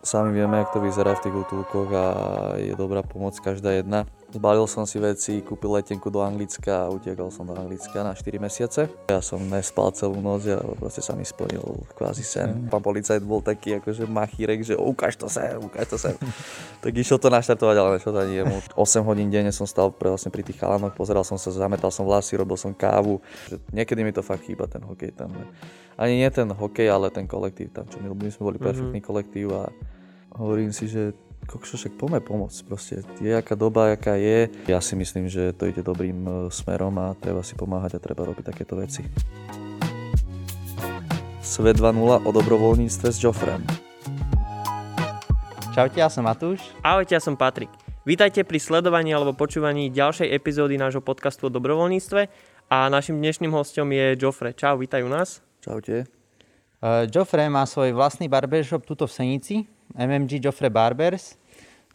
Sami vieme, jak to vyzerá v tých útulkoch a je dobrá pomoc každá jedna. Zbalil som si veci, kúpil letenku do Anglicka a utiekal som do Anglicka na 4 mesiace. Ja som nespal celú noc a proste sa mi splnil kvázi sen. Mm. Pán policajt bol taký akože machírek, že ukáž to sem, ukáž to sem. tak išiel to naštartovať, ale nešlo to ani jemu. 8 hodín denne som stal pre, vlastne pri tých chalanoch, pozeral som sa, zametal som vlasy, robil som kávu. Niekedy mi to fakt chýba ten hokej tam. Ani nie ten hokej, ale ten kolektív tam, čo my, my sme boli mhm. perfektný kolektív a hovorím si, že kokšo, však poďme pomôcť. Proste je aká doba, aká je. Ja si myslím, že to ide dobrým e, smerom a treba si pomáhať a treba robiť takéto veci. Svet 2.0 o dobrovoľníctve s Joffrem. Čaute, ja som Matúš. Ahojte, ja som Patrik. Vítajte pri sledovaní alebo počúvaní ďalšej epizódy nášho podcastu o dobrovoľníctve a našim dnešným hostom je Joffre. Čau, vítaj u nás. Čaute. Uh, Joffre má svoj vlastný barbershop tuto v Senici, MMG Joffre Barbers.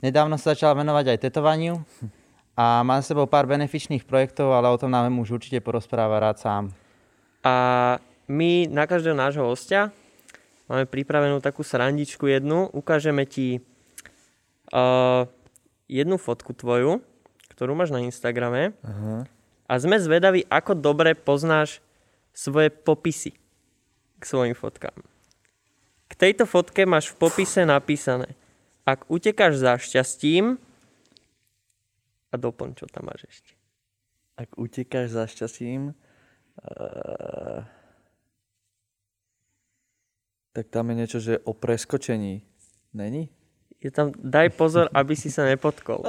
Nedávno sa začal venovať aj tetovaniu a má s sebou pár benefičných projektov, ale o tom nám už určite porozpráva rád sám. A my na každého nášho hostia máme pripravenú takú srandičku jednu. Ukážeme ti uh, jednu fotku tvoju, ktorú máš na Instagrame. Uh-huh. A sme zvedaví, ako dobre poznáš svoje popisy k svojim fotkám. Tejto fotke máš v popise napísané – ak utekáš za šťastím, a doplň, čo tam máš ešte. Ak utekáš za šťastím, uh, tak tam je niečo, že o preskočení. Není? Je tam, daj pozor, aby si sa nepotkol.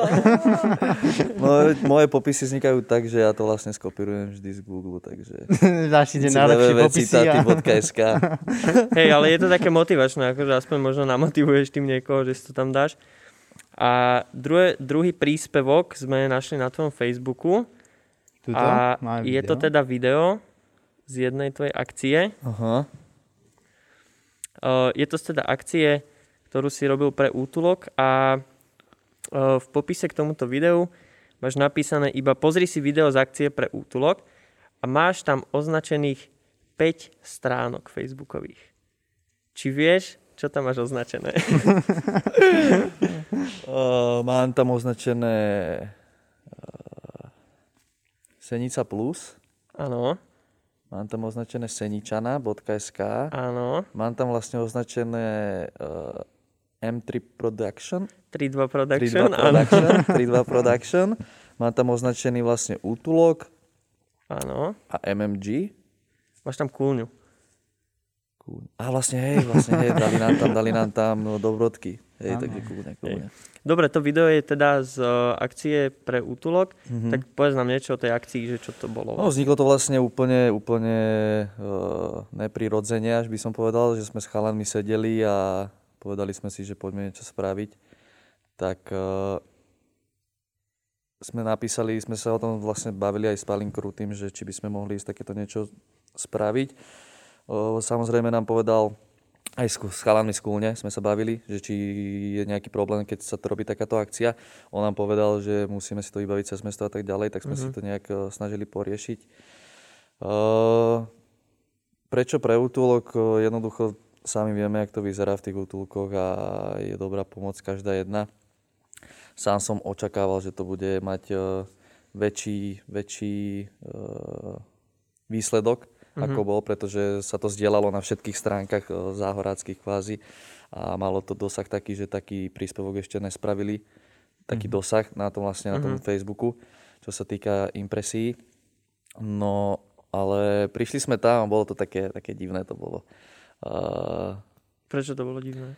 moje, moje popisy vznikajú tak, že ja to vlastne skopírujem vždy z Google, takže... Dáš ide najlepšie popisy. A... Hej, ale je to také motivačné, akože aspoň možno namotivuješ tým niekoho, že si to tam dáš. A druhé, druhý príspevok sme našli na tvojom Facebooku. Tuto? A je to teda video z jednej tvojej akcie. Aha. Uh, je to teda akcie ktorú si robil pre útulok a e, v popise k tomuto videu máš napísané iba pozri si video z akcie pre útulok a máš tam označených 5 stránok facebookových. Či vieš, čo tam máš označené? uh, mám tam označené uh, Senica Plus. Áno. Mám tam označené seničana.sk. Áno. Mám tam vlastne označené uh, M3 Production. 3.2 Production, 3.2 Production, 3.2 Production. Mám tam označený vlastne útulok. Áno. A MMG. Máš tam kúňu. A vlastne, hej, vlastne, hej, dali nám tam, dali nám tam no, dobrodky. Hej, takže kúňa, kúňa. Dobre, to video je teda z uh, akcie pre útulok, mm-hmm. tak povedz nám niečo o tej akcii, že čo to bolo. No, vzniklo to vlastne úplne, úplne uh, neprirodzene, až by som povedal, že sme s chalanmi sedeli a povedali sme si, že poďme niečo spraviť, tak uh, sme napísali, sme sa o tom vlastne bavili aj s Palin Krutým, že či by sme mohli ísť takéto niečo spraviť. Uh, samozrejme nám povedal, aj s, s chalami z Kúlne sme sa bavili, že či je nejaký problém, keď sa to robí takáto akcia. On nám povedal, že musíme si to vybaviť cez mesto a tak ďalej, tak sme mm-hmm. si to nejak uh, snažili poriešiť. Uh, prečo pre útulok? Jednoducho sami vieme, jak to vyzerá v tých útulkoch a je dobrá pomoc každá jedna. Sám som očakával, že to bude mať uh, väčší, väčší uh, výsledok, mm-hmm. ako bol, pretože sa to zdieľalo na všetkých stránkach uh, záhoráckých kvázi a malo to dosah taký, že taký príspevok ešte nespravili, taký mm-hmm. dosah na tom vlastne na tom mm-hmm. Facebooku, čo sa týka impresí. No, ale prišli sme tam a bolo to také, také divné to bolo. Uh, Prečo to bolo divné?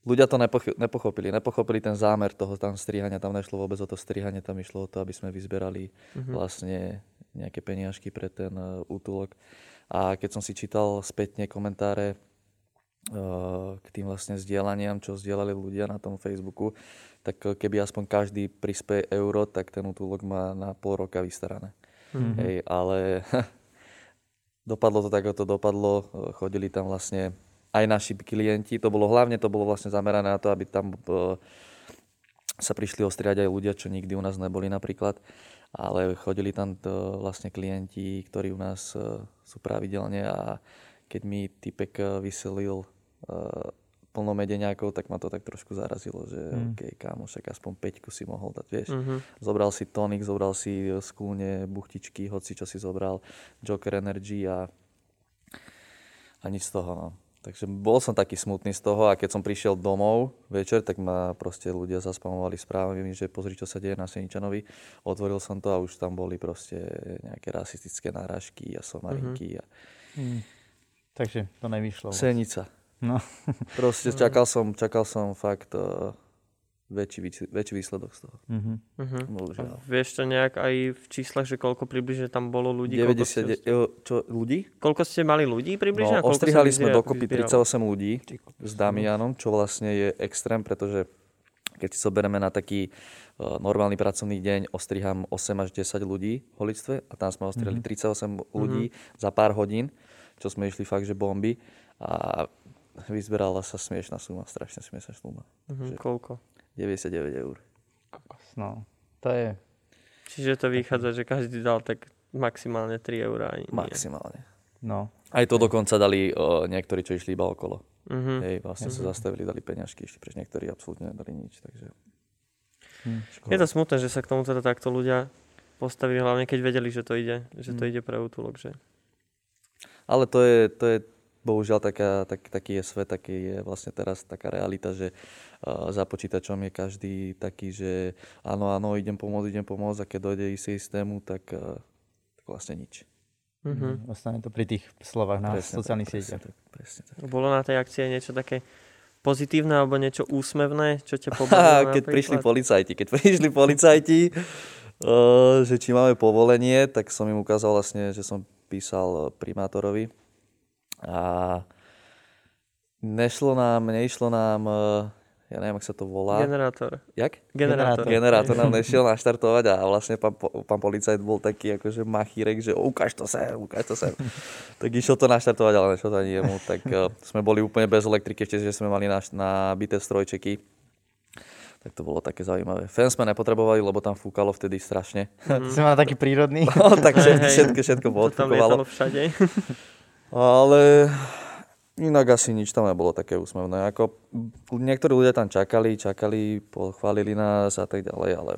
Ľudia to nepoch- nepochopili. Nepochopili ten zámer toho tam strihania. Tam nešlo vôbec o to strihanie, tam išlo o to, aby sme vyzberali uh-huh. vlastne nejaké peniažky pre ten uh, útulok. A keď som si čítal spätne komentáre uh, k tým vlastne zdieľaniam, čo zdieľali ľudia na tom Facebooku, tak keby aspoň každý prispie euro, tak ten útulok má na pol roka vystarané. Uh-huh. Hej, ale Dopadlo to tak, ako to dopadlo. Chodili tam vlastne aj naši klienti. To bolo hlavne, to bolo vlastne zamerané na to, aby tam e, sa prišli ostriať aj ľudia, čo nikdy u nás neboli napríklad. Ale chodili tam to vlastne klienti, ktorí u nás e, sú pravidelne a keď mi typek vyselil e, plno medeňákov, tak ma to tak trošku zarazilo, že Mm. OK, kámo, však aspoň peťku si mohol dať, vieš. Mhm. Zobral si tonik, zobral si z kľúne buchtičky, hoci čo si zobral, Joker Energy a, a nič z toho, no. Takže bol som taký smutný z toho a keď som prišiel domov večer, tak ma proste ľudia zaspamovali správami, že pozri, čo sa deje na Seničanovi. Otvoril som to a už tam boli proste nejaké rasistické náražky a somarinky a Mm. Takže to nevyšlo. Senica. No. Proste čakal som, čakal som fakt uh, väčší, väčší výsledok z toho. A Bohužiaľ. vieš to nejak aj v číslach, že koľko približne tam bolo ľudí? Koľko 90, ste, čo, ľudí? koľko ste mali ľudí približne? No, ostrihali sme dokopy vyzbieralo? 38 ľudí s Damianom, čo vlastne je extrém, pretože keď si zoberieme na taký uh, normálny pracovný deň, ostriham 8 až 10 ľudí v holictve a tam sme ostrihali 38 ľudí za pár hodín, čo sme išli fakt, že bomby a vyzberala sa smiešná suma, strašne smiešná suma. Mhm, koľko? 99 eur. Kokos, no. To je... Čiže to vychádza, že každý dal tak maximálne 3 eurá. Maximálne. No. Aj to dokonca dali uh, niektorí, čo išli iba okolo. Mhm. Hej, vlastne sa zastavili, dali peňažky, išli preč niektorí absolútne nedali nič, takže... Hm. škoda. Je to smutné, že sa k tomu teda takto ľudia postavili, hlavne keď vedeli, že to ide, že to Mhm. ide pre útulok. Že... Ale to je, to je bohužiaľ taká, tak, taký je svet, taký je vlastne teraz taká realita, že uh, za počítačom je každý taký, že áno, áno, idem pomôcť, idem pomôcť a keď dojde i systému, tak, uh, tak vlastne nič. Mhm. Ostane to pri tých slovách na Presne sociálnych tak, presne sieťach. tak, presne tak. Bolo na tej akcii niečo také pozitívne alebo niečo úsmevné, čo ťa pobavilo keď napríklad? prišli policajti, keď prišli policajti, uh, že či máme povolenie, tak som im ukázal vlastne, že som písal primátorovi a nešlo nám, neišlo nám, eh, ja neviem, ak sa to volá. Generátor. Jak? Generátor. Generátor nám nešiel naštartovať a vlastne pán, pán policajt bol taký akože machírek, že ukáž to sem, ukáž to sem. tak išiel to naštartovať, ale nešlo to ani jemu. Tak uh, sme boli úplne bez elektriky, ešte že sme mali naš, nabité strojčeky. Tak to bolo také zaujímavé. Fén sme nepotrebovali, lebo tam fúkalo vtedy strašne. Ty si mal taký prírodný. No, tak všetko, Hej, všetko, všetko To tam všade. Ale inak asi nič tam nebolo také úsmevné. Ako, niektorí ľudia tam čakali, čakali, pochválili nás a tak ďalej, ale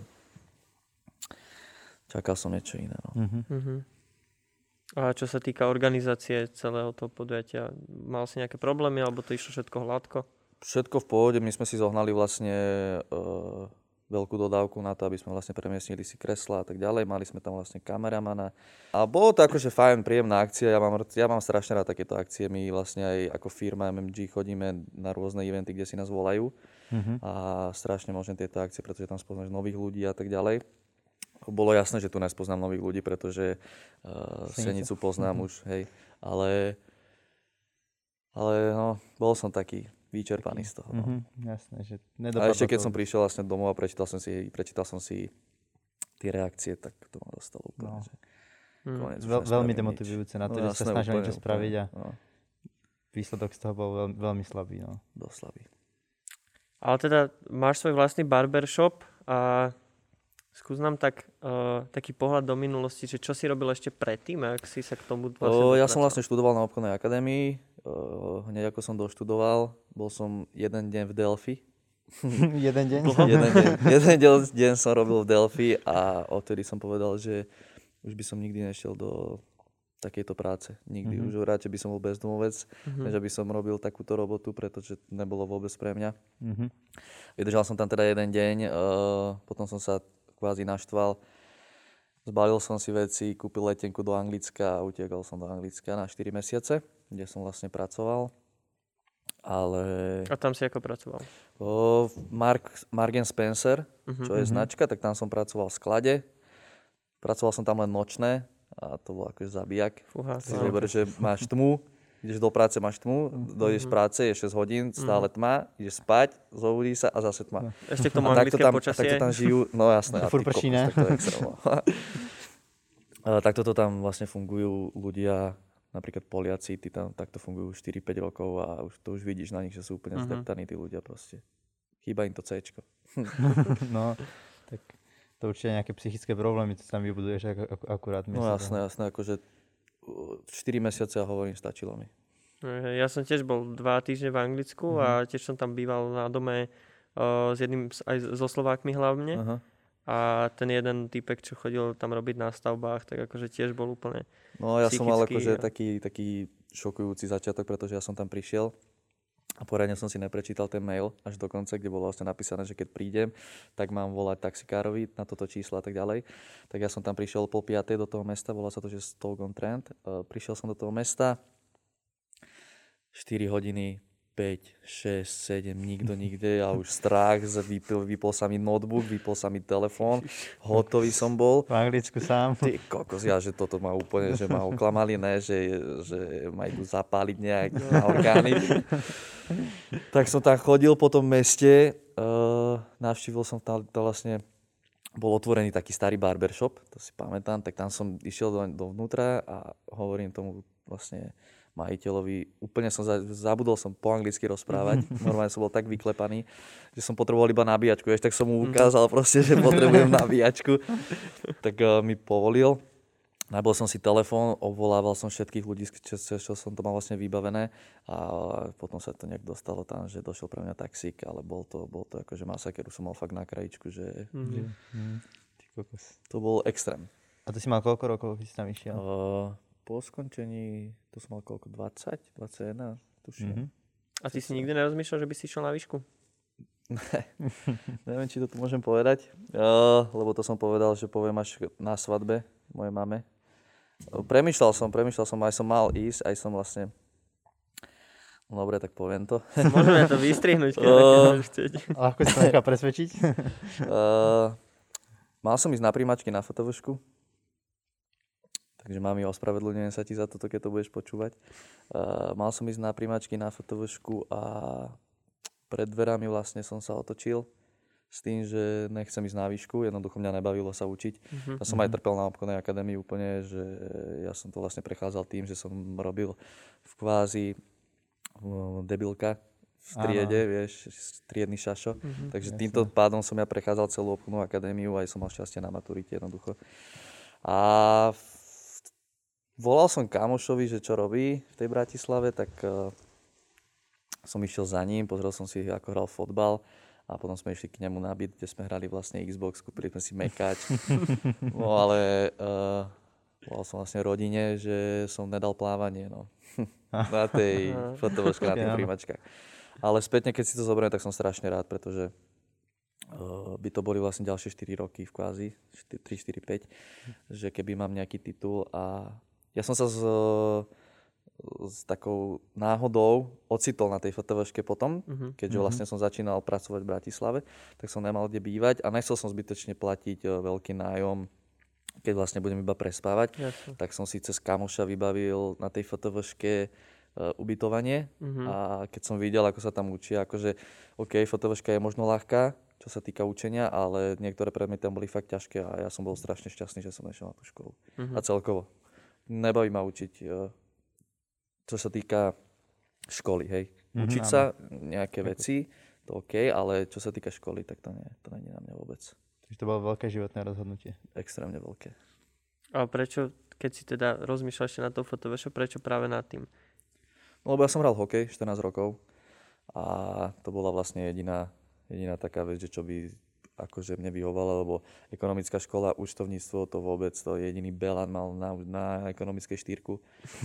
čakal som niečo iné. No. Mhm. Mhm. A čo sa týka organizácie celého toho podujatia, mal si nejaké problémy, alebo to išlo všetko hladko? Všetko v pohode, my sme si zohnali vlastne uh, veľkú dodávku na to, aby sme vlastne premiestnili si kresla a tak ďalej. Mali sme tam vlastne kameramana. A bolo to akože fajn, príjemná akcia. Ja mám, ja mám strašne rád takéto akcie. My vlastne aj ako firma MMG chodíme na rôzne eventy, kde si nás volajú. Mhm. A strašne môžem tieto akcie, pretože tam spoznáš nových ľudí a tak ďalej. Bolo jasné, že tu nespoznám nových ľudí, pretože uh, Senicu. Poznám už, hej. Ale, ale no, bol som taký vyčerpaný z toho. No. Mhm. Jasné, že A ešte keď to. som prišiel vlastne domov a prečítal som si, prečítal som si tie reakcie, tak to ma dostalo úplne. No. Že Mhm. konec, Veľ, veľmi demotivujúce na to, No že sa snažil úplne, niečo spraviť a No, výsledok z toho bol veľ, veľmi slabý. No. dosť slabý. Ale teda máš svoj vlastný barbershop a skús nám tak, uh, taký pohľad do minulosti, že čo si robil ešte predtým, ak si sa k tomu vlastne O, ja som vlastne študoval na obchodnej akadémii. O, hneď ako som doštudoval, bol som jeden deň v Delphi. Jeden deň. jeden, deň, jeden deň, deň som robil v Delphi a odtedy som povedal, že už by som nikdy nešiel do takejto práce. Nikdy. Mhm. Už radšej by som bol bezdomovec, Mhm. než aby som robil takúto robotu, pretože to nebolo vôbec pre mňa. Mhm. Vydržal som tam teda jeden deň, uh, potom som sa kvázi naštval. Zbalil som si veci, kúpil letenku do Anglicka a utiekol som do Anglicka na 4 mesiace, kde som vlastne pracoval. Ale A tam si ako pracoval? o, Mark, Mark Spencer, Mhm. čo je značka, tak tam som pracoval v sklade. Pracoval som tam len nočné a to bol akože zabijak. Fúha, Si zober, že máš tmu, ideš do práce, máš tmu, dojdeš z práce, je 6 hodín, stále tma, ideš spať, zobudíš sa a zase tma. Ešte k tomu A takto tam, počasie. takto tam žijú, no jasné. A furt prší, ne? tak to je extrémno. Ale takto to tam vlastne fungujú ľudia, napríklad Poliaci, tí tam takto fungujú 4-5 rokov a už, to už vidíš na nich, že sú úplne Mhm. zdeptaní tí ľudia proste. Chýba im to C. No, tak to určite nejaké psychické problémy, to tam vybuduješ ak, ak, akurát. No jasné, jasné, akože uh, 4 mesiace a hovorím, stačilo mi. Ja som tiež bol dva týždne v Anglicku uh-huh. a mhm. tiež som tam býval na dome uh, s jedným, aj so Slovákmi hlavne. Uh-huh. A ten jeden typek, čo chodil tam robiť na stavbách, tak akože tiež bol úplne No ja som mal akože a... taký, taký šokujúci začiatok, pretože ja som tam prišiel a poriadne som si neprečítal ten mail až do konca, kde bolo vlastne napísané, že keď prídem, tak mám volať taxikárovi na toto číslo a tak ďalej. Tak ja som tam prišiel po 5. do toho mesta, volá sa to, že Stoke on Trent. Uh, prišiel som do toho mesta, 4 hodiny 5, 6, 7, nikto nikde a už strach, vypol, vypol sa mi notebook, vypol sa mi telefón, hotový som bol. V Anglicku sám. Ty kokos, ja, že toto ma úplne, že ma oklamali, ne, že, že ma idú zapáliť nejak na orgány. tak som tam chodil po tom meste, uh, navštívil som tam to vlastne, bol otvorený taký starý barbershop, to si pamätám, tak tam som išiel do, dovnútra a hovorím tomu vlastne majiteľovi. Úplne som za, zabudol som po anglicky rozprávať. Normálne som bol tak vyklepaný, že som potreboval iba nabíjačku. Vieš, tak som mu ukázal proste, že potrebujem nabíjačku. tak uh, mi povolil. Nabil som si telefón, obvolával som všetkých ľudí, čo, čo som to mal vlastne vybavené a potom sa to nejak dostalo tam, že došiel pre mňa taxík, ale bol to, bol to akože masaker, som mal fakt na krajičku, že mm-hmm. to bol extrém. A to si mal koľko rokov, keď si tam išiel? Uh, po skončení, to som mal koľko, 20, 21, tuším. Mm-hmm. A ty si nikdy nerozmýšľal, že by si išiel na výšku? Ne, neviem, či to tu môžem povedať, uh, lebo to som povedal, že poviem až na svadbe mojej mame. Uh, premýšľal som, premýšľal som, aj som mal ísť, aj som vlastne No dobre, tak poviem to. Môžeme to vystrihnúť, keď uh, Ľahko sa nechá presvedčiť. uh, mal som ísť na príjmačky na fotovošku, Takže mami, ospravedlňujem sa ti za toto, keď to budeš počúvať. Uh, mal som ísť na primačky na fotovošku a pred dverami vlastne som sa otočil s tým, že nechcem ísť na výšku, jednoducho mňa nebavilo sa učiť. Uh-huh. Ja som aj mhm. trpel na obchodnej akadémii úplne, že ja som to vlastne prechádzal tým, že som robil v kvázi debilka v triede, Aha. vieš, triedny šašo. Uh-huh. Takže Jasne. týmto pádom som ja prechádzal celú obchodnú akadémiu aj som mal šťastie na maturite jednoducho. A volal som kamošovi, že čo robí v tej Bratislave, tak uh, som išiel za ním, pozrel som si, ako hral fotbal a potom sme išli k nemu na byt, kde sme hrali vlastne Xbox, kúpili sme si mekač. no ale uh, volal som vlastne rodine, že som nedal plávanie, no. na tej fotovoške, na tých príjmačkách. Ale spätne, keď si to zoberiem, tak som strašne rád, pretože uh, by to boli vlastne ďalšie 4 roky v kvázi, 3, 4, 5, že keby mám nejaký titul a ja som sa s, s takou náhodou ocitol na tej fotovaške potom, uh-huh. keďže mhm. vlastne som začínal pracovať v Bratislave, tak som nemal kde bývať a nechcel som zbytočne platiť e, veľký nájom keď vlastne budem iba prespávať, Jasne. tak som si cez kamoša vybavil na tej fotovoške uh, ubytovanie uh-huh. a keď som videl, ako sa tam učia, akože OK, fotovoška je možno ľahká, čo sa týka učenia, ale niektoré predmety tam boli fakt ťažké a ja som bol strašne šťastný, že som nešiel na tú školu. Uh-huh. A celkovo nebaví ma učiť, eh, čo sa týka školy, hej. Mhm, učiť mm-hmm, sa nejaké veci, to OK, ale čo sa týka školy, tak to nie, to nie je na mňa vôbec. Takže to bolo veľké životné rozhodnutie. Extrémne veľké. A prečo, keď si teda rozmýšľal ešte na to fotovešo, prečo práve nad tým? No, lebo ja som hral hokej 14 rokov a to bola vlastne jediná, jediná taká vec, že čo by akože mne vyhovalo, lebo ekonomická škola, účtovníctvo, to vôbec, to jediný Belan mal na, na ekonomickej štýrku.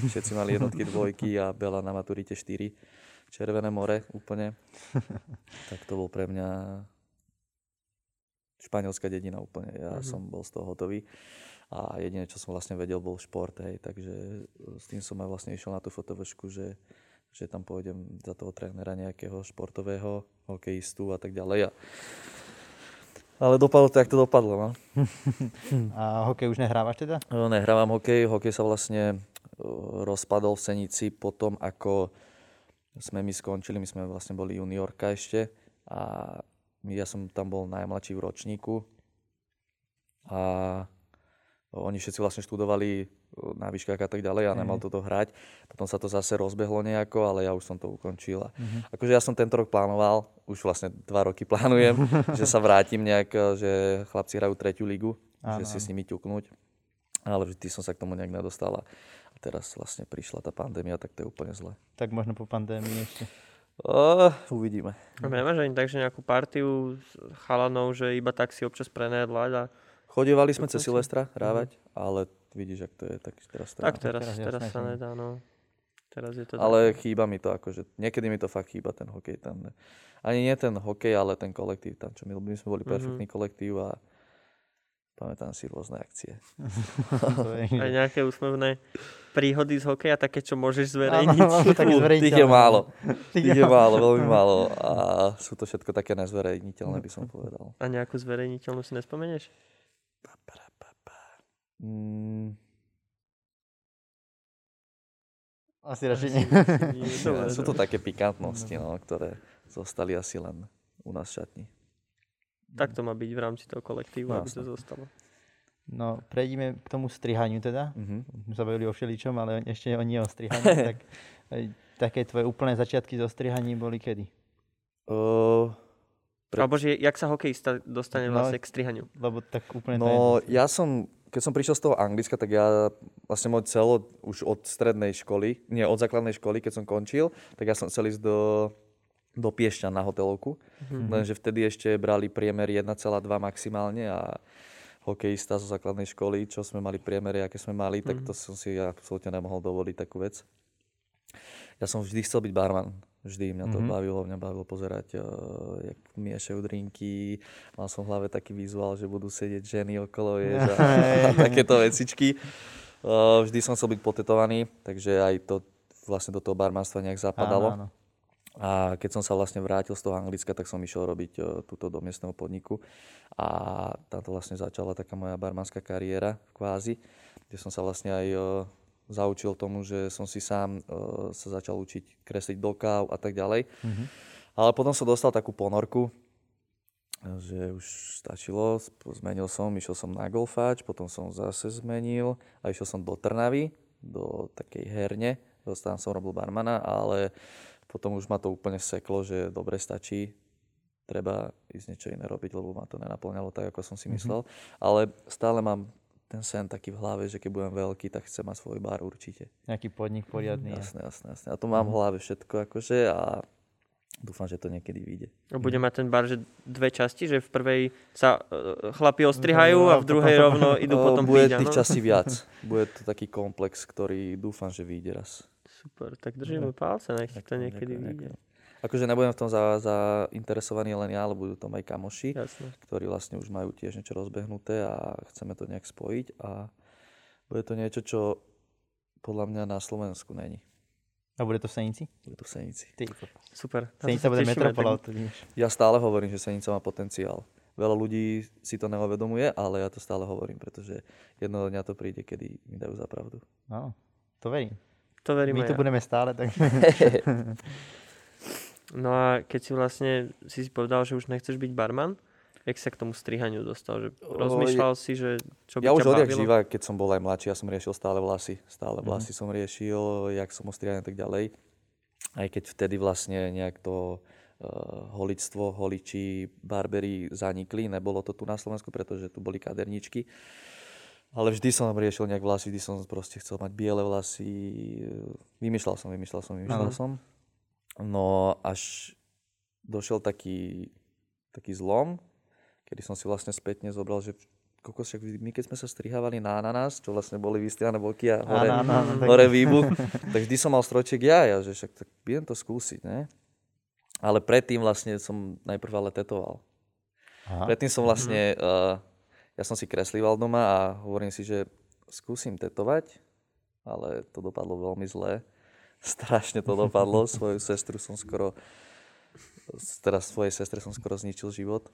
Všetci mali jednotky, dvojky a Belan na maturite 4. Červené more úplne. tak to bol pre mňa španielská dedina úplne. Ja uh-huh. som bol z toho hotový. A jediné, čo som vlastne vedel, bol šport. Hej. Takže s tým som aj vlastne išiel na tú fotovošku, že, že tam pôjdem za toho trénera nejakého športového, hokejistu a tak ďalej. A ale dopadlo to, jak to dopadlo. No. A hokej už nehrávaš teda? No, nehrávam hokej. Hokej sa vlastne rozpadol v Senici potom, ako sme my skončili. My sme vlastne boli juniorka ešte a ja som tam bol najmladší v ročníku. A oni všetci vlastne študovali na výškach a tak ďalej a nemal toto hrať. Potom sa to zase rozbehlo nejako, ale ja už som to ukončil. Uh-huh. Akože ja som tento rok plánoval, už vlastne dva roky plánujem, že sa vrátim nejak, že chlapci hrajú tretiu ligu, áno, že si áno. s nimi ťuknúť. ale vždy som sa k tomu nejak nedostal a teraz vlastne prišla tá pandémia, tak to je úplne zle. Tak možno po pandémii ešte. Uh, uvidíme. A nemáš ani tak, že nejakú partiu s chalanov, že iba tak si občas prenedlať a... Chodievali sme cez Silvestra hrávať, mm-hmm. ale vidíš, ak to je tak teraz Tak teraz, teraz, teraz sa nedá, no. Teraz je to ale tak. chýba mi to, akože niekedy mi to fakt chýba ten hokej tam. Ani nie ten hokej, ale ten kolektív tam, čo my, my sme boli mm-hmm. perfektný kolektív a pamätám si rôzne akcie. Aj nejaké úsmevné príhody z hokeja, také, čo môžeš zverejniť? Áno, tých je málo. Tých je málo, veľmi málo. A sú to všetko také nezverejniteľné, by som povedal. A nejakú zverejniteľnú si nespomenieš? Mm. Asi radšej nie. nie. Sú to také pikantnosti, no, ktoré zostali asi len u nás v šatni. Tak to má byť v rámci toho kolektívu, no, aby to zostalo. No, prejdime k tomu strihaniu teda. Uh-huh. Sme sa bavili o všeličom, ale ešte o nie o strihaní. tak, také tvoje úplné začiatky so strihaním boli kedy? Uh, pre... Alebo že jak sa hokejista dostane no, vlastne k strihaniu? Lebo tak úplne No, ja som keď som prišiel z toho Anglicka, tak ja vlastne môj celo už od strednej školy, nie od základnej školy, keď som končil, tak ja som chcel ísť do, do Piešťan na hotelovku. Mm-hmm. Lenže vtedy ešte brali priemer 1,2 maximálne a hokejista zo základnej školy, čo sme mali priemery, aké sme mali, mm-hmm. tak to som si absolútne nemohol dovoliť takú vec. Ja som vždy chcel byť barman. Vždy mňa to mm-hmm. bavilo, mňa bavilo pozerať, uh, jak miešajú drinky. Mal som v hlave taký vizuál, že budú sedieť ženy okolo, vieš, a, a takéto vecičky. Uh, vždy som chcel byť potetovaný, takže aj to vlastne do toho barmanstva nejak zapadalo. Áno, áno. A keď som sa vlastne vrátil z toho Anglicka, tak som išiel robiť uh, túto do miestneho podniku. A tam to vlastne začala taká moja barmanská kariéra kvázi, kde som sa vlastne aj uh, zaučil tomu, že som si sám uh, sa začal učiť kresliť do káv a tak ďalej. Mm-hmm. Ale potom som dostal takú ponorku, že už stačilo, zmenil som, išiel som na golfáč, potom som zase zmenil a išiel som do Trnavy, do takej herne, tam som robil barmana, ale potom už ma to úplne seklo, že dobre stačí, treba ísť niečo iné robiť, lebo ma to nenaplňalo tak, ako som si mhm. myslel. Mm-hmm. Ale stále mám ten sen taký v hlave, že keď budem veľký, tak chcem mať svoj bar určite. Nejaký podnik poriadny. Jasné, jasné, jasné. A to mám v hlave všetko akože a dúfam, že to niekedy vyjde. A bude mať ten bar, že dve časti, že v prvej sa uh, chlapi ostrihajú a v druhej rovno idú potom Bude piť, tých častí viac. Bude to taký komplex, ktorý dúfam, že vyjde raz. Super, tak držíme palce, nech to niekedy vyjde akože nebudem v tom za, zainteresovaný len ja, ale budú tam aj kamoši, Jasne. ktorí vlastne už majú tiež niečo rozbehnuté a chceme to nejak spojiť a bude to niečo, čo podľa mňa na Slovensku není. A bude to v Senici? Bude to v Senici. Ty. Super. Senica bude metropola. Ja stále hovorím, že Senica má potenciál. Veľa ľudí si to neuvedomuje, ale ja to stále hovorím, pretože jedno dňa to príde, kedy mi dajú za pravdu. No, to verím. To verím My tu ja. budeme stále, tak... No a keď si vlastne si si povedal, že už nechceš byť barman, jak sa k tomu strihaniu dostal? Že rozmýšľal si, že čo by Ja už odjak živa, keď som bol aj mladší, ja som riešil stále vlasy. Stále mhm. vlasy mm. som riešil, jak som ostrihaný a tak ďalej. Aj keď vtedy vlastne nejak to uh, holictvo, holiči, barberi zanikli. Nebolo to tu na Slovensku, pretože tu boli kaderničky. Ale vždy som riešil nejak vlasy, vždy som proste chcel mať biele vlasy. Vymýšľal som, vymýšľal som, vymýšľal som. No až došiel taký, taký zlom, kedy som si vlastne spätne zobral, že kokos, však my keď sme sa strihávali na ananás, čo vlastne boli vystrihané boky a hore, áno, áno, hore výbuch, tak vždy som mal strojček ja, ja, že však tak budem to skúsiť, ne? Ale predtým vlastne som najprv ale tetoval. Aha. Predtým som vlastne, uh, ja som si kreslíval doma a hovorím si, že skúsim tetovať, ale to dopadlo veľmi zle strašne to dopadlo. Svoju sestru som skoro, teraz svojej sestre som skoro zničil život.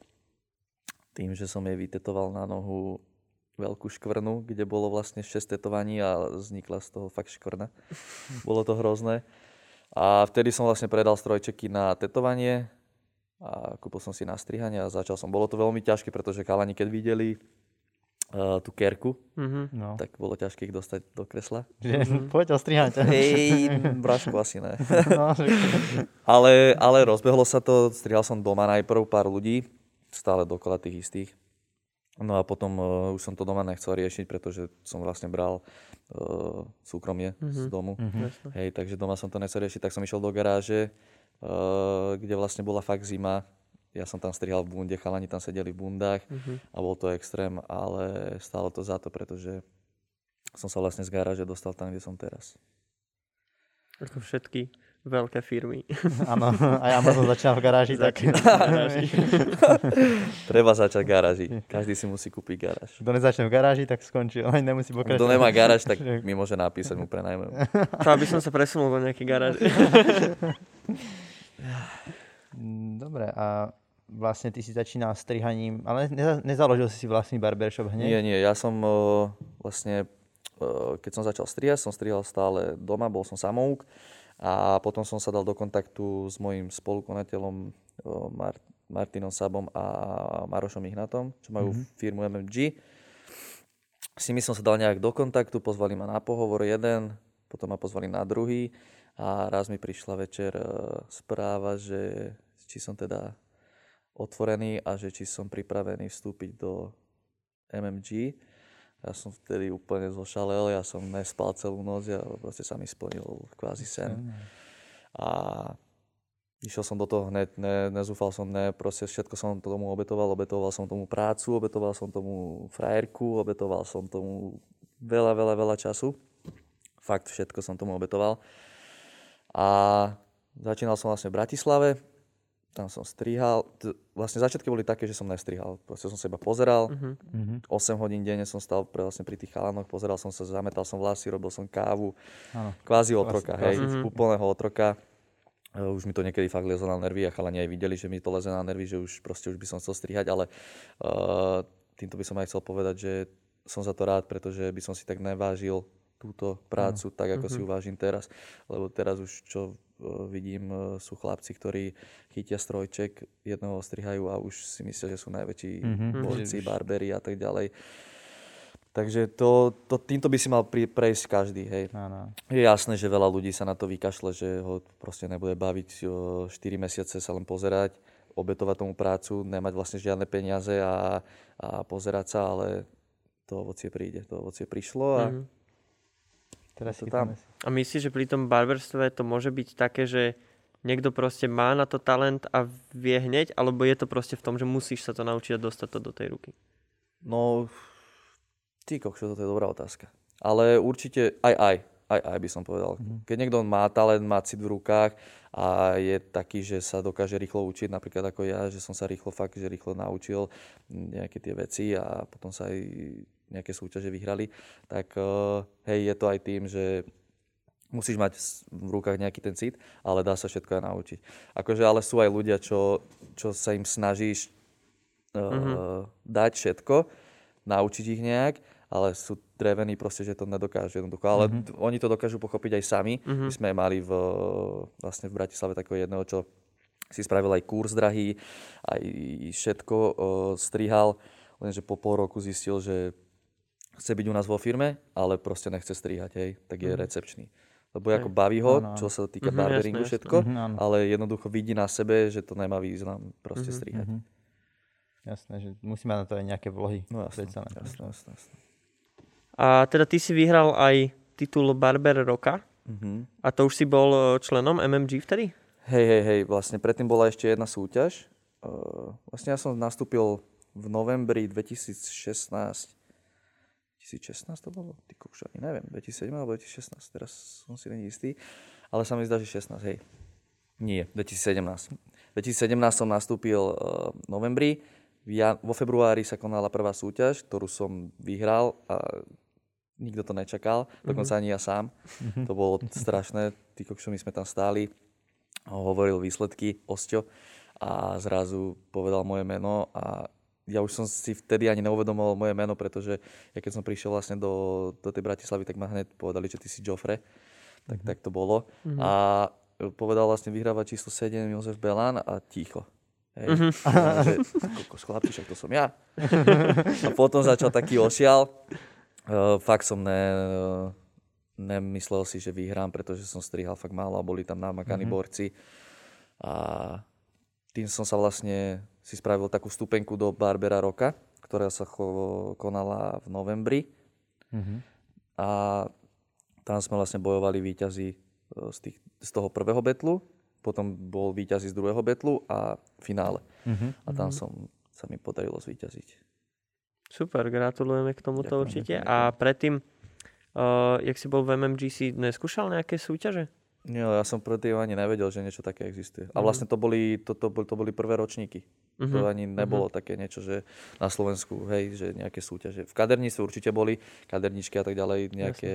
Tým, že som jej vytetoval na nohu veľkú škvrnu, kde bolo vlastne 6 tetovaní a vznikla z toho fakt škvrna. Bolo to hrozné. A vtedy som vlastne predal strojčeky na tetovanie a kúpil som si na strihanie a začal som. Bolo to veľmi ťažké, pretože kalani keď videli uh, tú kerku, mm-hmm. no. tak bolo ťažké ich dostať do kresla. Mm-hmm. Poď ostrihať. Hej, brašku asi ne. no, ale, ale rozbehlo sa to, strihal som doma najprv pár ľudí, stále dokola tých istých. No a potom uh, už som to doma nechcel riešiť, pretože som vlastne bral uh, súkromie mm-hmm. z domu. Mm-hmm. Hej, takže doma som to nechcel riešiť, tak som išiel do garáže, uh, kde vlastne bola fakt zima. Ja som tam strihal v bunde, chalani tam sedeli v bundách mm-hmm. a bol to extrém, ale stálo to za to, pretože som sa vlastne z garáže dostal tam, kde som teraz. Ako všetky veľké firmy. Áno, aj Amazon začína v garáži. tak... garáži. Treba začať v garáži. Každý si musí kúpiť garáž. Kto nezačne v garáži, tak skončí. Len nemusí pokračovať. Kto nemá garáž, tak mi môže napísať, mu prenajmem. To aby som sa presunul do nejakej garáže. Dobre, a vlastne ty si začínal strihaním, ale nezaložil si si vlastný barbershop hneď? Nie, nie, ja som uh, vlastne, uh, keď som začal strihať, som strihal stále doma, bol som samouk a potom som sa dal do kontaktu s mojim spolukonateľom Mart- Martinom Sabom a Marošom Ignatom, čo majú mm-hmm. firmu MMG. S nimi som sa dal nejak do kontaktu, pozvali ma na pohovor jeden, potom ma pozvali na druhý a raz mi prišla večer správa, že či som teda otvorený a že či som pripravený vstúpiť do MMG ja som vtedy úplne zošalel, ja som nespal celú noc a proste sa mi splnil kvázi sen. A išiel som do toho hneď, ne, nezúfal som, ne, proste všetko som tomu obetoval, obetoval som tomu prácu, obetoval som tomu frajerku, obetoval som tomu veľa, veľa, veľa času. Fakt všetko som tomu obetoval. A začínal som vlastne v Bratislave, tam som strihal. Vlastne začiatky boli také, že som nestrihal. Proste som sa iba pozeral. Uh-huh. 8 hodín denne som stal pre, vlastne pri tých chalanoch, pozeral som sa, zametal som vlasy, robil som kávu. Áno. Kvázi otroka, hej, uh-huh. úplného otroka. Uh, už mi to niekedy fakt lezlo na nervy a chalani aj videli, že mi to leze na nervy, že už proste už by som chcel strihať, ale uh, týmto by som aj chcel povedať, že som za to rád, pretože by som si tak nevážil túto prácu uh-huh. tak, ako uh-huh. si uvážim teraz. Lebo teraz už čo E, vidím, e, sú chlapci, ktorí chytia strojček, jedného strihajú a už si myslia, že sú najväčší mm-hmm. borci, barberi a tak ďalej. Takže to, to, týmto by si mal pri, prejsť každý. Hej. Ano. Je jasné, že veľa ľudí sa na to vykašle, že ho proste nebude baviť o 4 mesiace sa len pozerať, obetovať tomu prácu, nemať vlastne žiadne peniaze a, a pozerať sa, ale to ovocie príde. To ovocie prišlo a mm-hmm Teraz to tam. A myslíš, že pri tom barberstve to môže byť také, že niekto proste má na to talent a vie hneď, alebo je to proste v tom, že musíš sa to naučiť a dostať to do tej ruky? No, ty kokšo, to je dobrá otázka. Ale určite aj aj, aj aj by som povedal. Mm-hmm. Keď niekto má talent, má cit v rukách a je taký, že sa dokáže rýchlo učiť, napríklad ako ja, že som sa rýchlo fakt, že rýchlo naučil nejaké tie veci a potom sa aj nejaké súťaže vyhrali, tak uh, hej, je to aj tým, že musíš mať v rukách nejaký ten cit, ale dá sa všetko aj naučiť. Akože ale sú aj ľudia, čo, čo sa im snažíš uh, mm-hmm. dať všetko, naučiť ich nejak, ale sú drevení proste, že to nedokážu jednoducho. Ale mm-hmm. oni to dokážu pochopiť aj sami. Mm-hmm. My sme mali v, vlastne v Bratislave takého jedného, čo si spravil aj kurz drahý, aj všetko uh, strihal, lenže po pol roku zistil, že chce byť u nás vo firme, ale proste nechce strihať, hej, tak je mm. recepčný. Lebo ako baví ho, ano, čo sa týka mm-hmm, barberingu, jasne, všetko, jasne. ale jednoducho vidí na sebe, že to nemá význam proste mm-hmm, strihať. Mm-hmm. Jasné, že musí mať na to aj nejaké vlohy. No jasné, jasné, jasné, jasné. A teda ty si vyhral aj titul Barber roka. Mm-hmm. A to už si bol e, členom MMG vtedy? Hej, hej, hej, vlastne predtým bola ešte jedna súťaž. Uh, vlastne ja som nastúpil v novembri 2016 2016 to bolo? Ty kokšo, ani neviem, 2007 alebo 2016, teraz som si není istý, ale sa mi zdá, že 16, hej. Nie, 2017. 2017 som nastúpil uh, v novembri, ja, vo februári sa konala prvá súťaž, ktorú som vyhral a nikto to nečakal, dokonca ani ja sám. Mm-hmm. To bolo strašné, tí kokšo, my sme tam stáli, hovoril výsledky, Osťo a zrazu povedal moje meno a ja už som si vtedy ani neuvedomoval moje meno, pretože ja keď som prišiel vlastne do, do tej Bratislavy, tak ma hneď povedali, že ty si Joffre. Tak, mm-hmm. tak to bolo. Mm-hmm. A povedal vlastne vyhráva číslo 7 Jozef Belán a ticho. Hej. Mm-hmm. že, kokos, chlapci, však to som ja. a potom začal taký osial. Uh, fakt som ne, nemyslel si, že vyhrám, pretože som strihal fakt málo a boli tam namakaní mm-hmm. borci. A tým som sa vlastne si spravil takú stupenku do Barbera roka, ktorá sa cho, konala v novembri. Mm-hmm. A tam sme vlastne bojovali výťazí e, z, tých, z toho prvého betlu, potom bol výťazí z druhého betlu a finále. Mm-hmm. A tam som, sa mi podarilo zvíťaziť. Super, gratulujeme k tomuto ďakujem, určite. Ďakujem. A predtým, uh, jak si bol v MMG, si neskúšal nejaké súťaže? Nie, ja som predtým ani nevedel, že niečo také existuje. A mhm. vlastne to boli, to, to, to boli prvé ročníky. Uh-huh. To ani nebolo uh-huh. také niečo, že na Slovensku, hej, že nejaké súťaže. V kaderníctve určite boli, kaderničky a tak ďalej, nejaké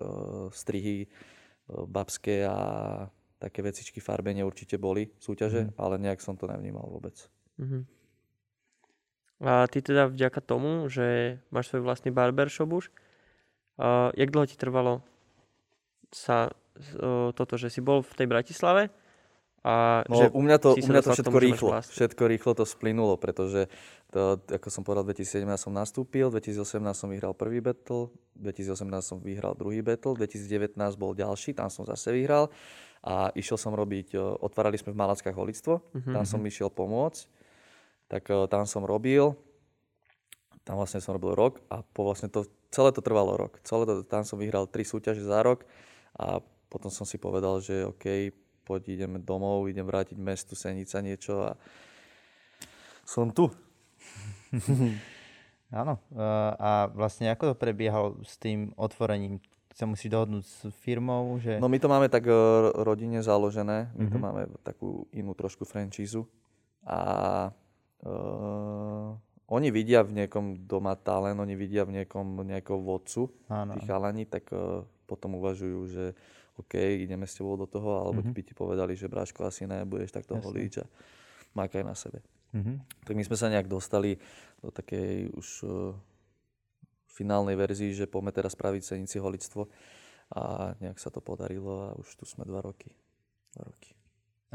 uh, strihy uh, babské a také vecičky farbenie určite boli súťaže, uh-huh. ale nejak som to nevnímal vôbec. Uh-huh. A ty teda vďaka tomu, že máš svoj vlastný barbershop už, uh, jak dlho ti trvalo sa toto, že si bol v tej Bratislave a no, že u mňa to, u mňa to všetko tomu, rýchlo, všetko rýchlo to splynulo, pretože to, ako som povedal, 2017 som nastúpil, 2018 som vyhral prvý battle, 2018 som vyhral druhý battle, 2019 bol ďalší, tam som zase vyhral a išiel som robiť, otvárali sme v Malackách holictvo, uh-huh. tam som išiel pomôcť, tak tam som robil, tam vlastne som robil rok a po vlastne to, celé to trvalo rok. Celé to, tam som vyhral tri súťaže za rok a potom som si povedal, že OK, poď ideme domov, idem vrátiť mestu Senica niečo a som tu. Áno. A vlastne ako to prebiehalo s tým otvorením? Sa musí dohodnúť s firmou? Že... No my to máme tak e, rodine založené. My mm-hmm. to mhm. máme takú inú trošku franchízu. A uh, oni vidia v niekom doma talent, oni vidia v niekom nejakého vodcu, Áno. tých chalani, tak uh, potom uvažujú, že OK, ideme s tebou do toho, alebo mm-hmm. by ti povedali, že Bráško asi ne, budeš takto holiť a mákaj na sebe. Mm-hmm. Tak my sme sa nejak dostali do takej už uh, finálnej verzii, že poďme teraz spraviť senici holictvo a nejak sa to podarilo a už tu sme dva roky. Dva roky.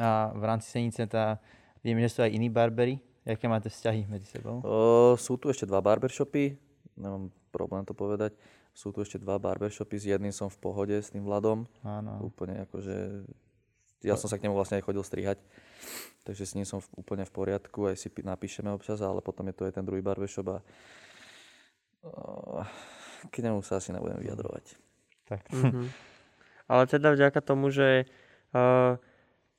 A v rámci senice tá, vieme, že sú aj iní barbery. Jaké máte vzťahy medzi sebou? Uh, sú tu ešte dva barbershopy, nemám problém to povedať. Sú tu ešte dva barbershopy, s jedným som v pohode s tým Vladom. Áno. Úplne akože... Ja som sa k nemu vlastne aj chodil strihať, takže s ním som v, úplne v poriadku, aj si napíšeme občas, ale potom je to aj ten druhý barbershop a uh, k nemu sa asi nebudem vyjadrovať. Tak. Mm-hmm. Ale teda vďaka tomu, že uh,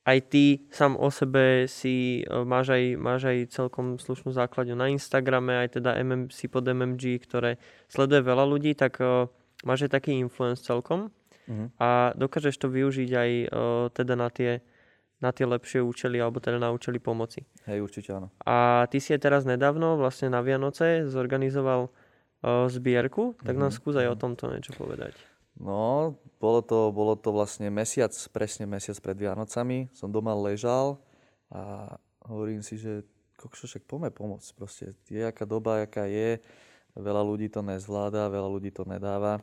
aj ty sám o sebe si e, máš aj, máš aj celkom slušnú základňu na Instagrame, aj teda MM, si pod MMG, ktoré sleduje veľa ľudí, tak uh, máš aj taký influence celkom mm-hmm. a dokážeš to využiť aj uh, teda na tie, na tie lepšie účely, alebo teda na účely pomoci. Hej, určite áno. A ty si je teraz nedávno, vlastne na Vianoce, zorganizoval uh, zbierku, tak mm-hmm. nám skús aj o mhm. tomto niečo povedať. No, bolo to, bolo to vlastne mesiac, presne mesiac pred Vianocami. Som doma ležal a hovorím si, že kokšo, však poďme pomôcť. Proste je aká doba, aká je. Veľa ľudí to nezvláda, veľa ľudí to nedáva.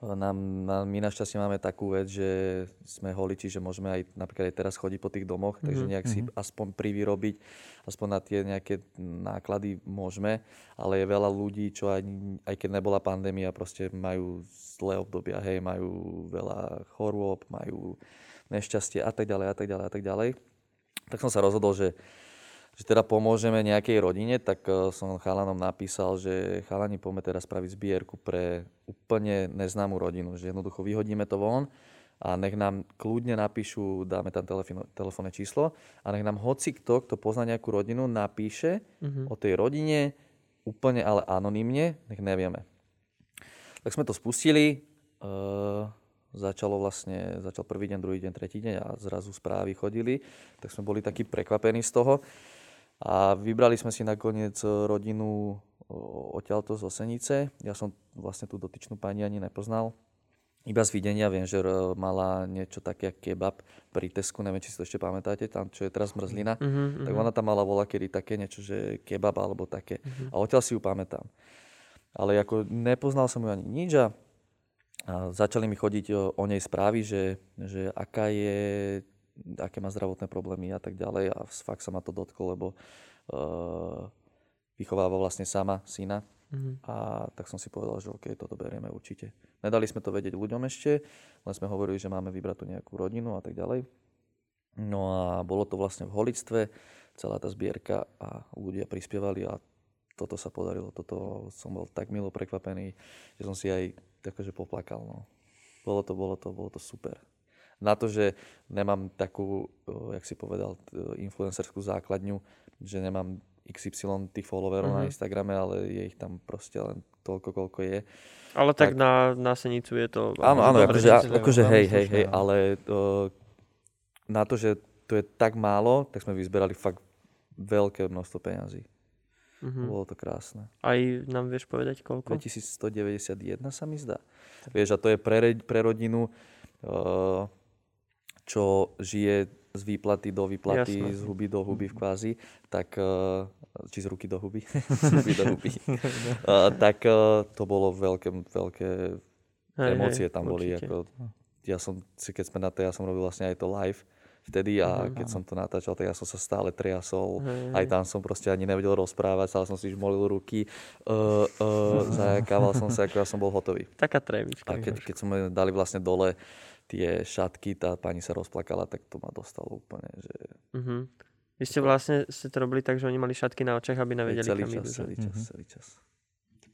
Nám, nám, my našťastie máme takú vec, že sme holiči, že môžeme aj napríklad aj teraz chodiť po tých domoch, mm-hmm. takže nejak si mm-hmm. aspoň privyrobiť, aspoň na tie nejaké náklady môžeme, ale je veľa ľudí, čo aj, aj keď nebola pandémia, proste majú zlé obdobia, hej, majú veľa chorôb, majú nešťastie a tak ďalej a tak ďalej a tak ďalej. Tak som sa rozhodol, že že teda pomôžeme nejakej rodine, tak eh, som chalanom napísal, že chalani poďme teraz spraviť zbierku pre úplne neznámú rodinu, že jednoducho vyhodíme to von a nech nám kľudne napíšu, dáme tam telefónne číslo a nech nám hoci kto, kto pozná nejakú rodinu, napíše uh-huh. o tej rodine úplne ale anonymne, nech nevieme. Tak sme to spustili, uh, začalo vlastne, začal prvý deň, druhý deň, tretí deň a zrazu správy chodili, tak sme boli takí prekvapení z toho. A vybrali sme si nakoniec rodinu odtiaľto z Osenice. Ja som vlastne tú dotyčnú pani ani nepoznal. Iba z videnia viem, že mala niečo také ako kebab pri Tesku, neviem, či si to ešte pamätáte, tam, čo je teraz mrzlina. Uh-huh, tak ona tam mala vola kedy také niečo, že kebab alebo také. Uh-huh. A odtiaľ si ju pamätám. Ale ako nepoznal som ju ani nič a, a začali mi chodiť o, o nej správy, že, že aká je aké má zdravotné problémy a tak ďalej a fakt sa ma to dotklo, lebo uh, vychováva vlastne sama syna mm-hmm. a tak som si povedal, že OK, toto berieme určite. Nedali sme to vedieť ľuďom ešte, len sme hovorili, že máme vybrať tu nejakú rodinu a tak ďalej. No a bolo to vlastne v holictve, celá tá zbierka a ľudia prispievali a toto sa podarilo. Toto som bol tak milo prekvapený, že som si aj takže poplakal. No. Bolo to, bolo to, bolo to super. Na to, že nemám takú, jak si povedal, influencerskú základňu, že nemám XY tých followerov uh-huh. na mhm. Instagrame, ale je ich tam proste len toľko, koľko je. Ale tak, tak na, na Senicu je to... Áno, áno, akože, akože hej, hej, hej, ale uh, na to, že to je tak málo, tak sme vyzberali fakt veľké množstvo peňazí. Uh-huh. Bolo to krásne. Aj nám vieš povedať koľko? 2191 sa mi zdá. Vieš, a to je pre, pre rodinu, uh, čo žije z výplaty do výplaty, Jasne. z huby do huby v kvázi, tak, uh, či z ruky do huby, z huby do huby, uh, tak uh, to bolo veľké, veľké hej, emócie tam hej, boli. Ako, ja som keď sme na to, ja som robil vlastne aj to live, vtedy a keď som to natáčal, tak ja som sa stále triasol. Hej. Aj tam som proste ani nevedel rozprávať, stále som si žmolil ruky, uh, uh, zajakával som sa, ako ja som bol hotový. Taká trémička. A keď, keď sme dali vlastne dole tie šatky, tá pani sa rozplakala, tak to ma dostalo úplne, že... Uh-huh. Vy ste vlastne ste to robili tak, že oni mali šatky na očiach, aby nevedeli, celý kam čas, idú. Celý čas, uh-huh. celý čas.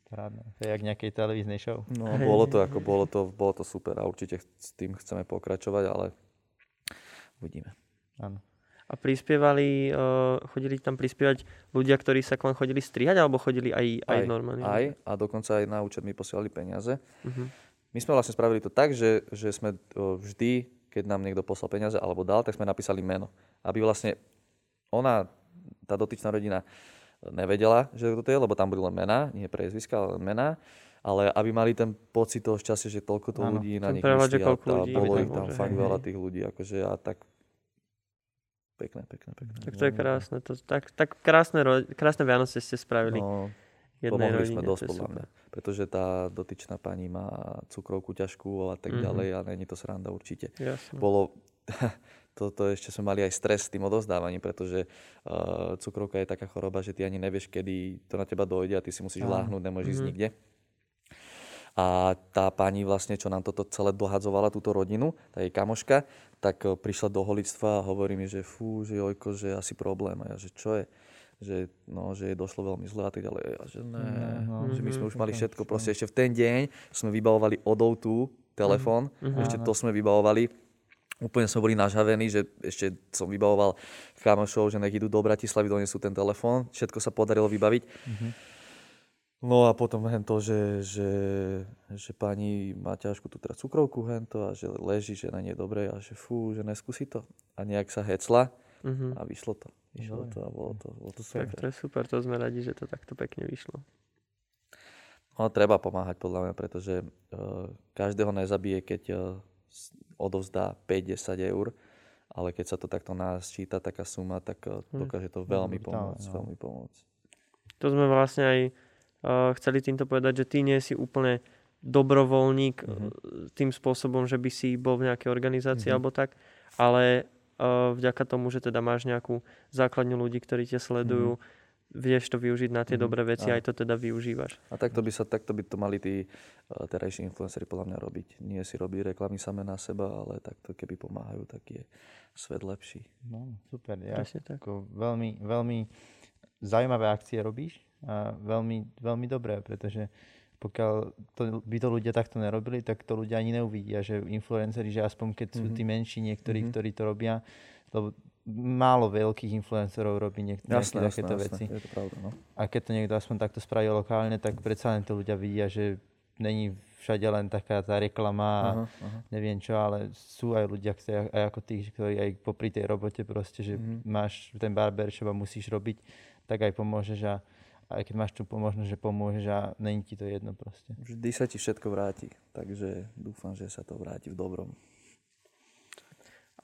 Parádne. To je jak nejakej televíznej show. No, bolo to, ako, bolo, to, bolo to super a určite s tým chceme pokračovať, ale uvidíme. Áno. A prispievali, uh, chodili tam prispievať ľudia, ktorí sa k vám chodili strihať, alebo chodili aj, aj, aj normálne? Aj, a dokonca aj na účet mi posielali peniaze. Uh-huh. My sme vlastne spravili to tak, že, že sme vždy, keď nám niekto poslal peniaze alebo dal, tak sme napísali meno. Aby vlastne ona, tá dotyčná rodina, nevedela, že to je, lebo tam boli len mená, nie priezviska, ale len mená ale aby mali ten pocit toho šťastia, že toľko to ľudí na nich myslí a, a bolo ich tam fakt veľa tých ľudí, akože a tak pekné, pekné, pekné. Tak to je krásne, to, tak, tak krásne, krásne Vianoce ste spravili. No, jednej pomohli rodine, sme dosť, podľa mňa. Pretože tá dotyčná pani má cukrovku ťažkú a tak mm-hmm. ďalej a není to sranda určite. Jasne. Bolo, toto ešte sme mali aj stres s tým odozdávaním, pretože uh, cukrovka je taká choroba, že ty ani nevieš, kedy to na teba dojde a ty si musíš láhnuť, nemôžeš mm-hmm. ísť nikde. A tá pani vlastne, čo nám toto celé dohadzovala, túto rodinu, tá jej kamoška, tak eh, prišla do holictva a hovorí mi, že fú, že jojko, že asi problém. A ja, že čo je? Že, no, že jej došlo veľmi zle a tak ďalej. A že ne, no, že my sme už mali všetko. Proste ešte v ten deň sme vybavovali odoutu telefón, mm-hmm. ešte to sme vybavovali. Úplne sme boli nažavení, že ešte som vybavoval kamošov, že nech idú do Bratislavy, donesú ten telefón. Všetko sa podarilo vybaviť. Mm-hmm. No a potom hen to, že, že, že pani má ťažkú tú teraz cukrovku hento a že leží, že na nie je dobré a že fú, že neskúsi to. A nejak sa hecla uh-huh. a vyšlo to. Vyšlo to a bolo to, bolo to super. Tak to je super, to sme radi, že to takto pekne vyšlo. No treba pomáhať podľa mňa, pretože uh, každého nezabije, keď uh, odovzdá 5-10 eur, ale keď sa to takto nás číta, taká suma, tak uh, dokáže to veľmi pomôcť. No. Veľmi pomôcť. To sme vlastne aj uh, chceli týmto povedať, že ty nie si úplne dobrovoľník uh-huh. tým spôsobom, že by si bol v nejakej organizácii uh-huh. alebo tak, ale vďaka tomu, že teda máš nejakú základňu ľudí, ktorí ťa sledujú, uh-huh. vieš to využiť na tie uh-huh. dobré veci, a aj to teda využívaš. A takto by, sa, takto by to mali tí uh, terajší influenceri podľa mňa robiť. Nie si robiť reklamy samé na seba, ale takto keby pomáhajú, tak je svet lepší. No, super. Ja, tak. Ako veľmi, veľmi zaujímavé akcie robíš a veľmi, veľmi dobré, pretože pokiaľ to, by to ľudia takto nerobili, tak to ľudia ani neuvidia, že influenceri, že aspoň keď mm-hmm. sú tí mhm. menší niektorí, mm-hmm. ktorí to robia, lebo málo veľkých influencerov robí niek- jasné, takéto jasné, veci. Je to pravda, no. A keď to niekto aspoň takto spraví lokálne, tak predsa len to ľudia vidia, že není všade len taká tá reklama a uh-huh, uh-huh. neviem čo, ale sú aj ľudia, ktorí, aj ako tí, ktorí aj popri tej robote proste, že uh-huh. máš ten barber a musíš robiť, tak aj pomôžeš a aj keď máš tu možnosť, že pomôžeš a není ti to jedno proste. Vždy sa ti všetko vráti, takže dúfam, že sa to vráti v dobrom.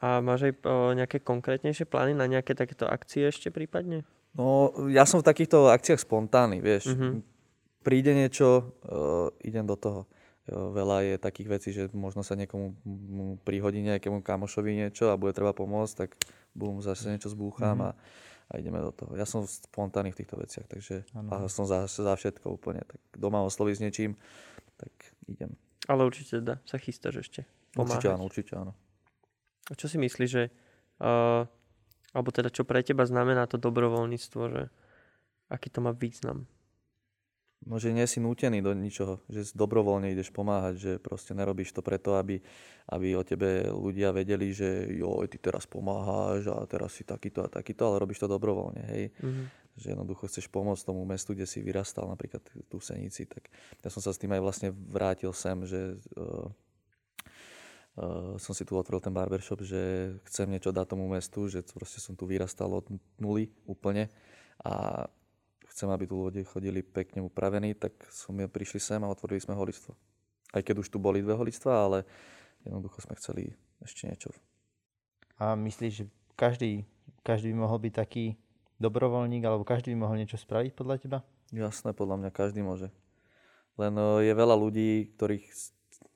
A máš aj o, nejaké konkrétnejšie plány na nejaké takéto akcie ešte prípadne? No, ja som v takýchto akciách spontánny, vieš. Uh-huh. Príde niečo, uh, idem do toho. Uh, veľa je takých vecí, že možno sa niekomu prihodí nejakému kamošovi niečo a bude treba pomôcť, tak bum, zase niečo zbúcham uh-huh. a a ideme do toho. Ja som spontánny v týchto veciach, takže a som za, za všetko úplne. Tak doma osloví s niečím, tak idem. Ale určite da, sa chystáš ešte pomáhať. Určite áno, určite áno. A čo si myslíš, že uh, alebo teda čo pre teba znamená to dobrovoľníctvo, že aký to má význam? No, že nie si nútený do ničoho, že dobrovoľne ideš pomáhať, že proste nerobíš to preto, aby, aby o tebe ľudia vedeli, že jo, ty teraz pomáhaš a teraz si takýto a takýto, ale robíš to dobrovoľne, hej. Mm-hmm. Že jednoducho chceš pomôcť tomu mestu, kde si vyrastal, napríklad v Senici, tak ja som sa s tým aj vlastne vrátil sem, že uh, uh, som si tu otvoril ten barbershop, že chcem niečo dať tomu mestu, že proste som tu vyrastal od nuly úplne a chcem, aby tu ľudia chodili pekne upravení, tak sme prišli sem a otvorili sme holistvo. Aj keď už tu boli dve holistva, ale jednoducho sme chceli ešte niečo. A myslíš, že každý, každý by mohol byť taký dobrovoľník, alebo každý by mohol niečo spraviť podľa teba? Jasné, podľa mňa každý môže. Len je veľa ľudí, ktorých,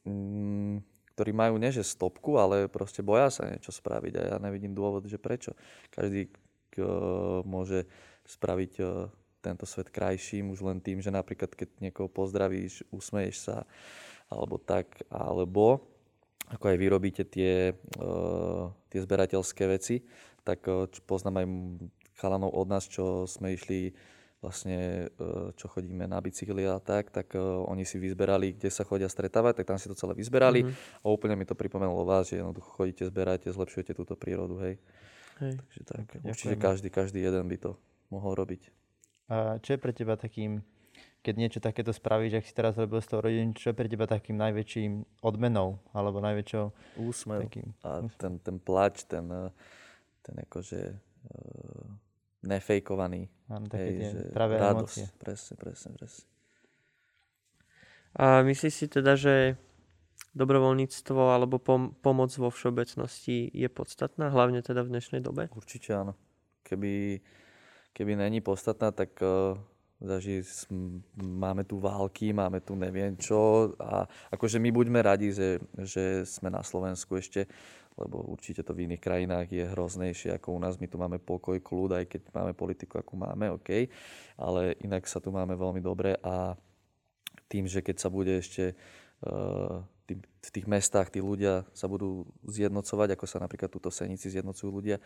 mm, ktorí majú nie že stopku, ale proste boja sa niečo spraviť a ja nevidím dôvod, že prečo. Každý môže spraviť tento svet krajším už len tým, že napríklad keď niekoho pozdravíš, usmeješ sa alebo tak, alebo ako aj vyrobíte tie, uh, tie zberateľské veci, tak uh, poznám aj chalanov od nás, čo sme išli vlastne, uh, čo chodíme na bicykli a tak, tak uh, oni si vyzberali, kde sa chodia stretávať, tak tam si to celé vyzberali mm-hmm. a úplne mi to pripomenulo vás, že jednoducho chodíte, zberáte, zlepšujete túto prírodu, hej. hej. Takže tak, okay, určite každý, každý jeden by to mohol robiť. A čo je pre teba takým, keď niečo takéto spravíš, ak si teraz robil s tou rodinou, čo je pre teba takým najväčším odmenou, alebo najväčšou... Úsmev takým, a ten, ten plač, ten, eh, ten akože uh, nefejkovaný. Áno, také hej, tie že pravé radosť. emócie. Presne, presne, presne. A myslíš si teda, že dobrovoľníctvo alebo pom- pomoc vo všeobecnosti je podstatná, hlavne teda v dnešnej dobe? Určite áno. Keby keby není podstatná, tak uh, zaži, máme tu války, máme tu neviem čo a akože my buďme radi, že, že sme na Slovensku ešte, lebo určite to v iných krajinách je hroznejšie ako u nás. My tu máme pokoj, kľud, aj keď máme politiku, akú máme, OK, ale inak sa tu máme veľmi dobre a tým, že keď sa bude ešte tým, v tých mestách tí ľudia sa budú zjednocovať, ako sa napríklad túto Senici zjednocujú ľudia,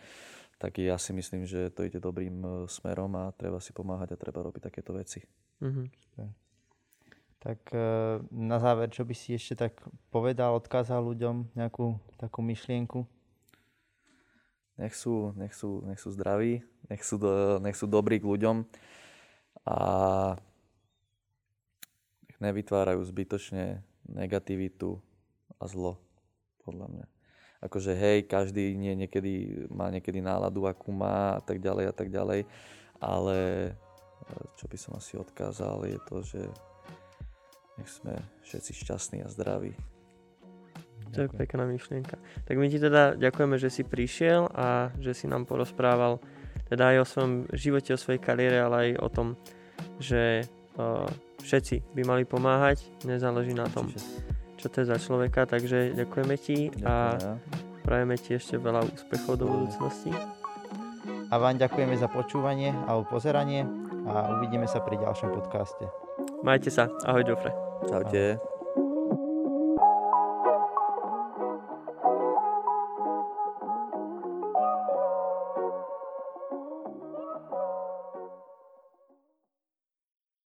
tak ja si myslím, že to ide dobrým e, smerom a treba si pomáhať a treba robiť takéto veci. Mm-hmm. Tak e, na záver, čo by si ešte tak povedal, odkázal ľuďom nejakú takú myšlienku? Nech sú, nech sú, nech sú zdraví, nech sú, do, nech sú dobrí k ľuďom a nech nevytvárajú zbytočne negativitu a zlo, podľa mňa akože hej, každý nie, niekedy má niekedy náladu, akú má a tak ďalej a tak ďalej, ale e, čo by som asi odkázal je to, že nech sme všetci šťastní a zdraví. To je pekná myšlienka. Tak my ti teda ďakujeme, že si prišiel a že si nám porozprával teda aj o svojom živote, o svojej kariére, ale aj o tom, že uh, všetci by mali pomáhať, nezáleží na tom, čo to je za človeka, takže ďakujeme ti Ďakujem. a prajeme ti ešte veľa úspechov do budúcnosti. A vám ďakujeme za počúvanie alebo pozeranie a uvidíme sa pri ďalšom podcaste. Majte sa. Ahoj, Joffre. Čaute. Ahoj.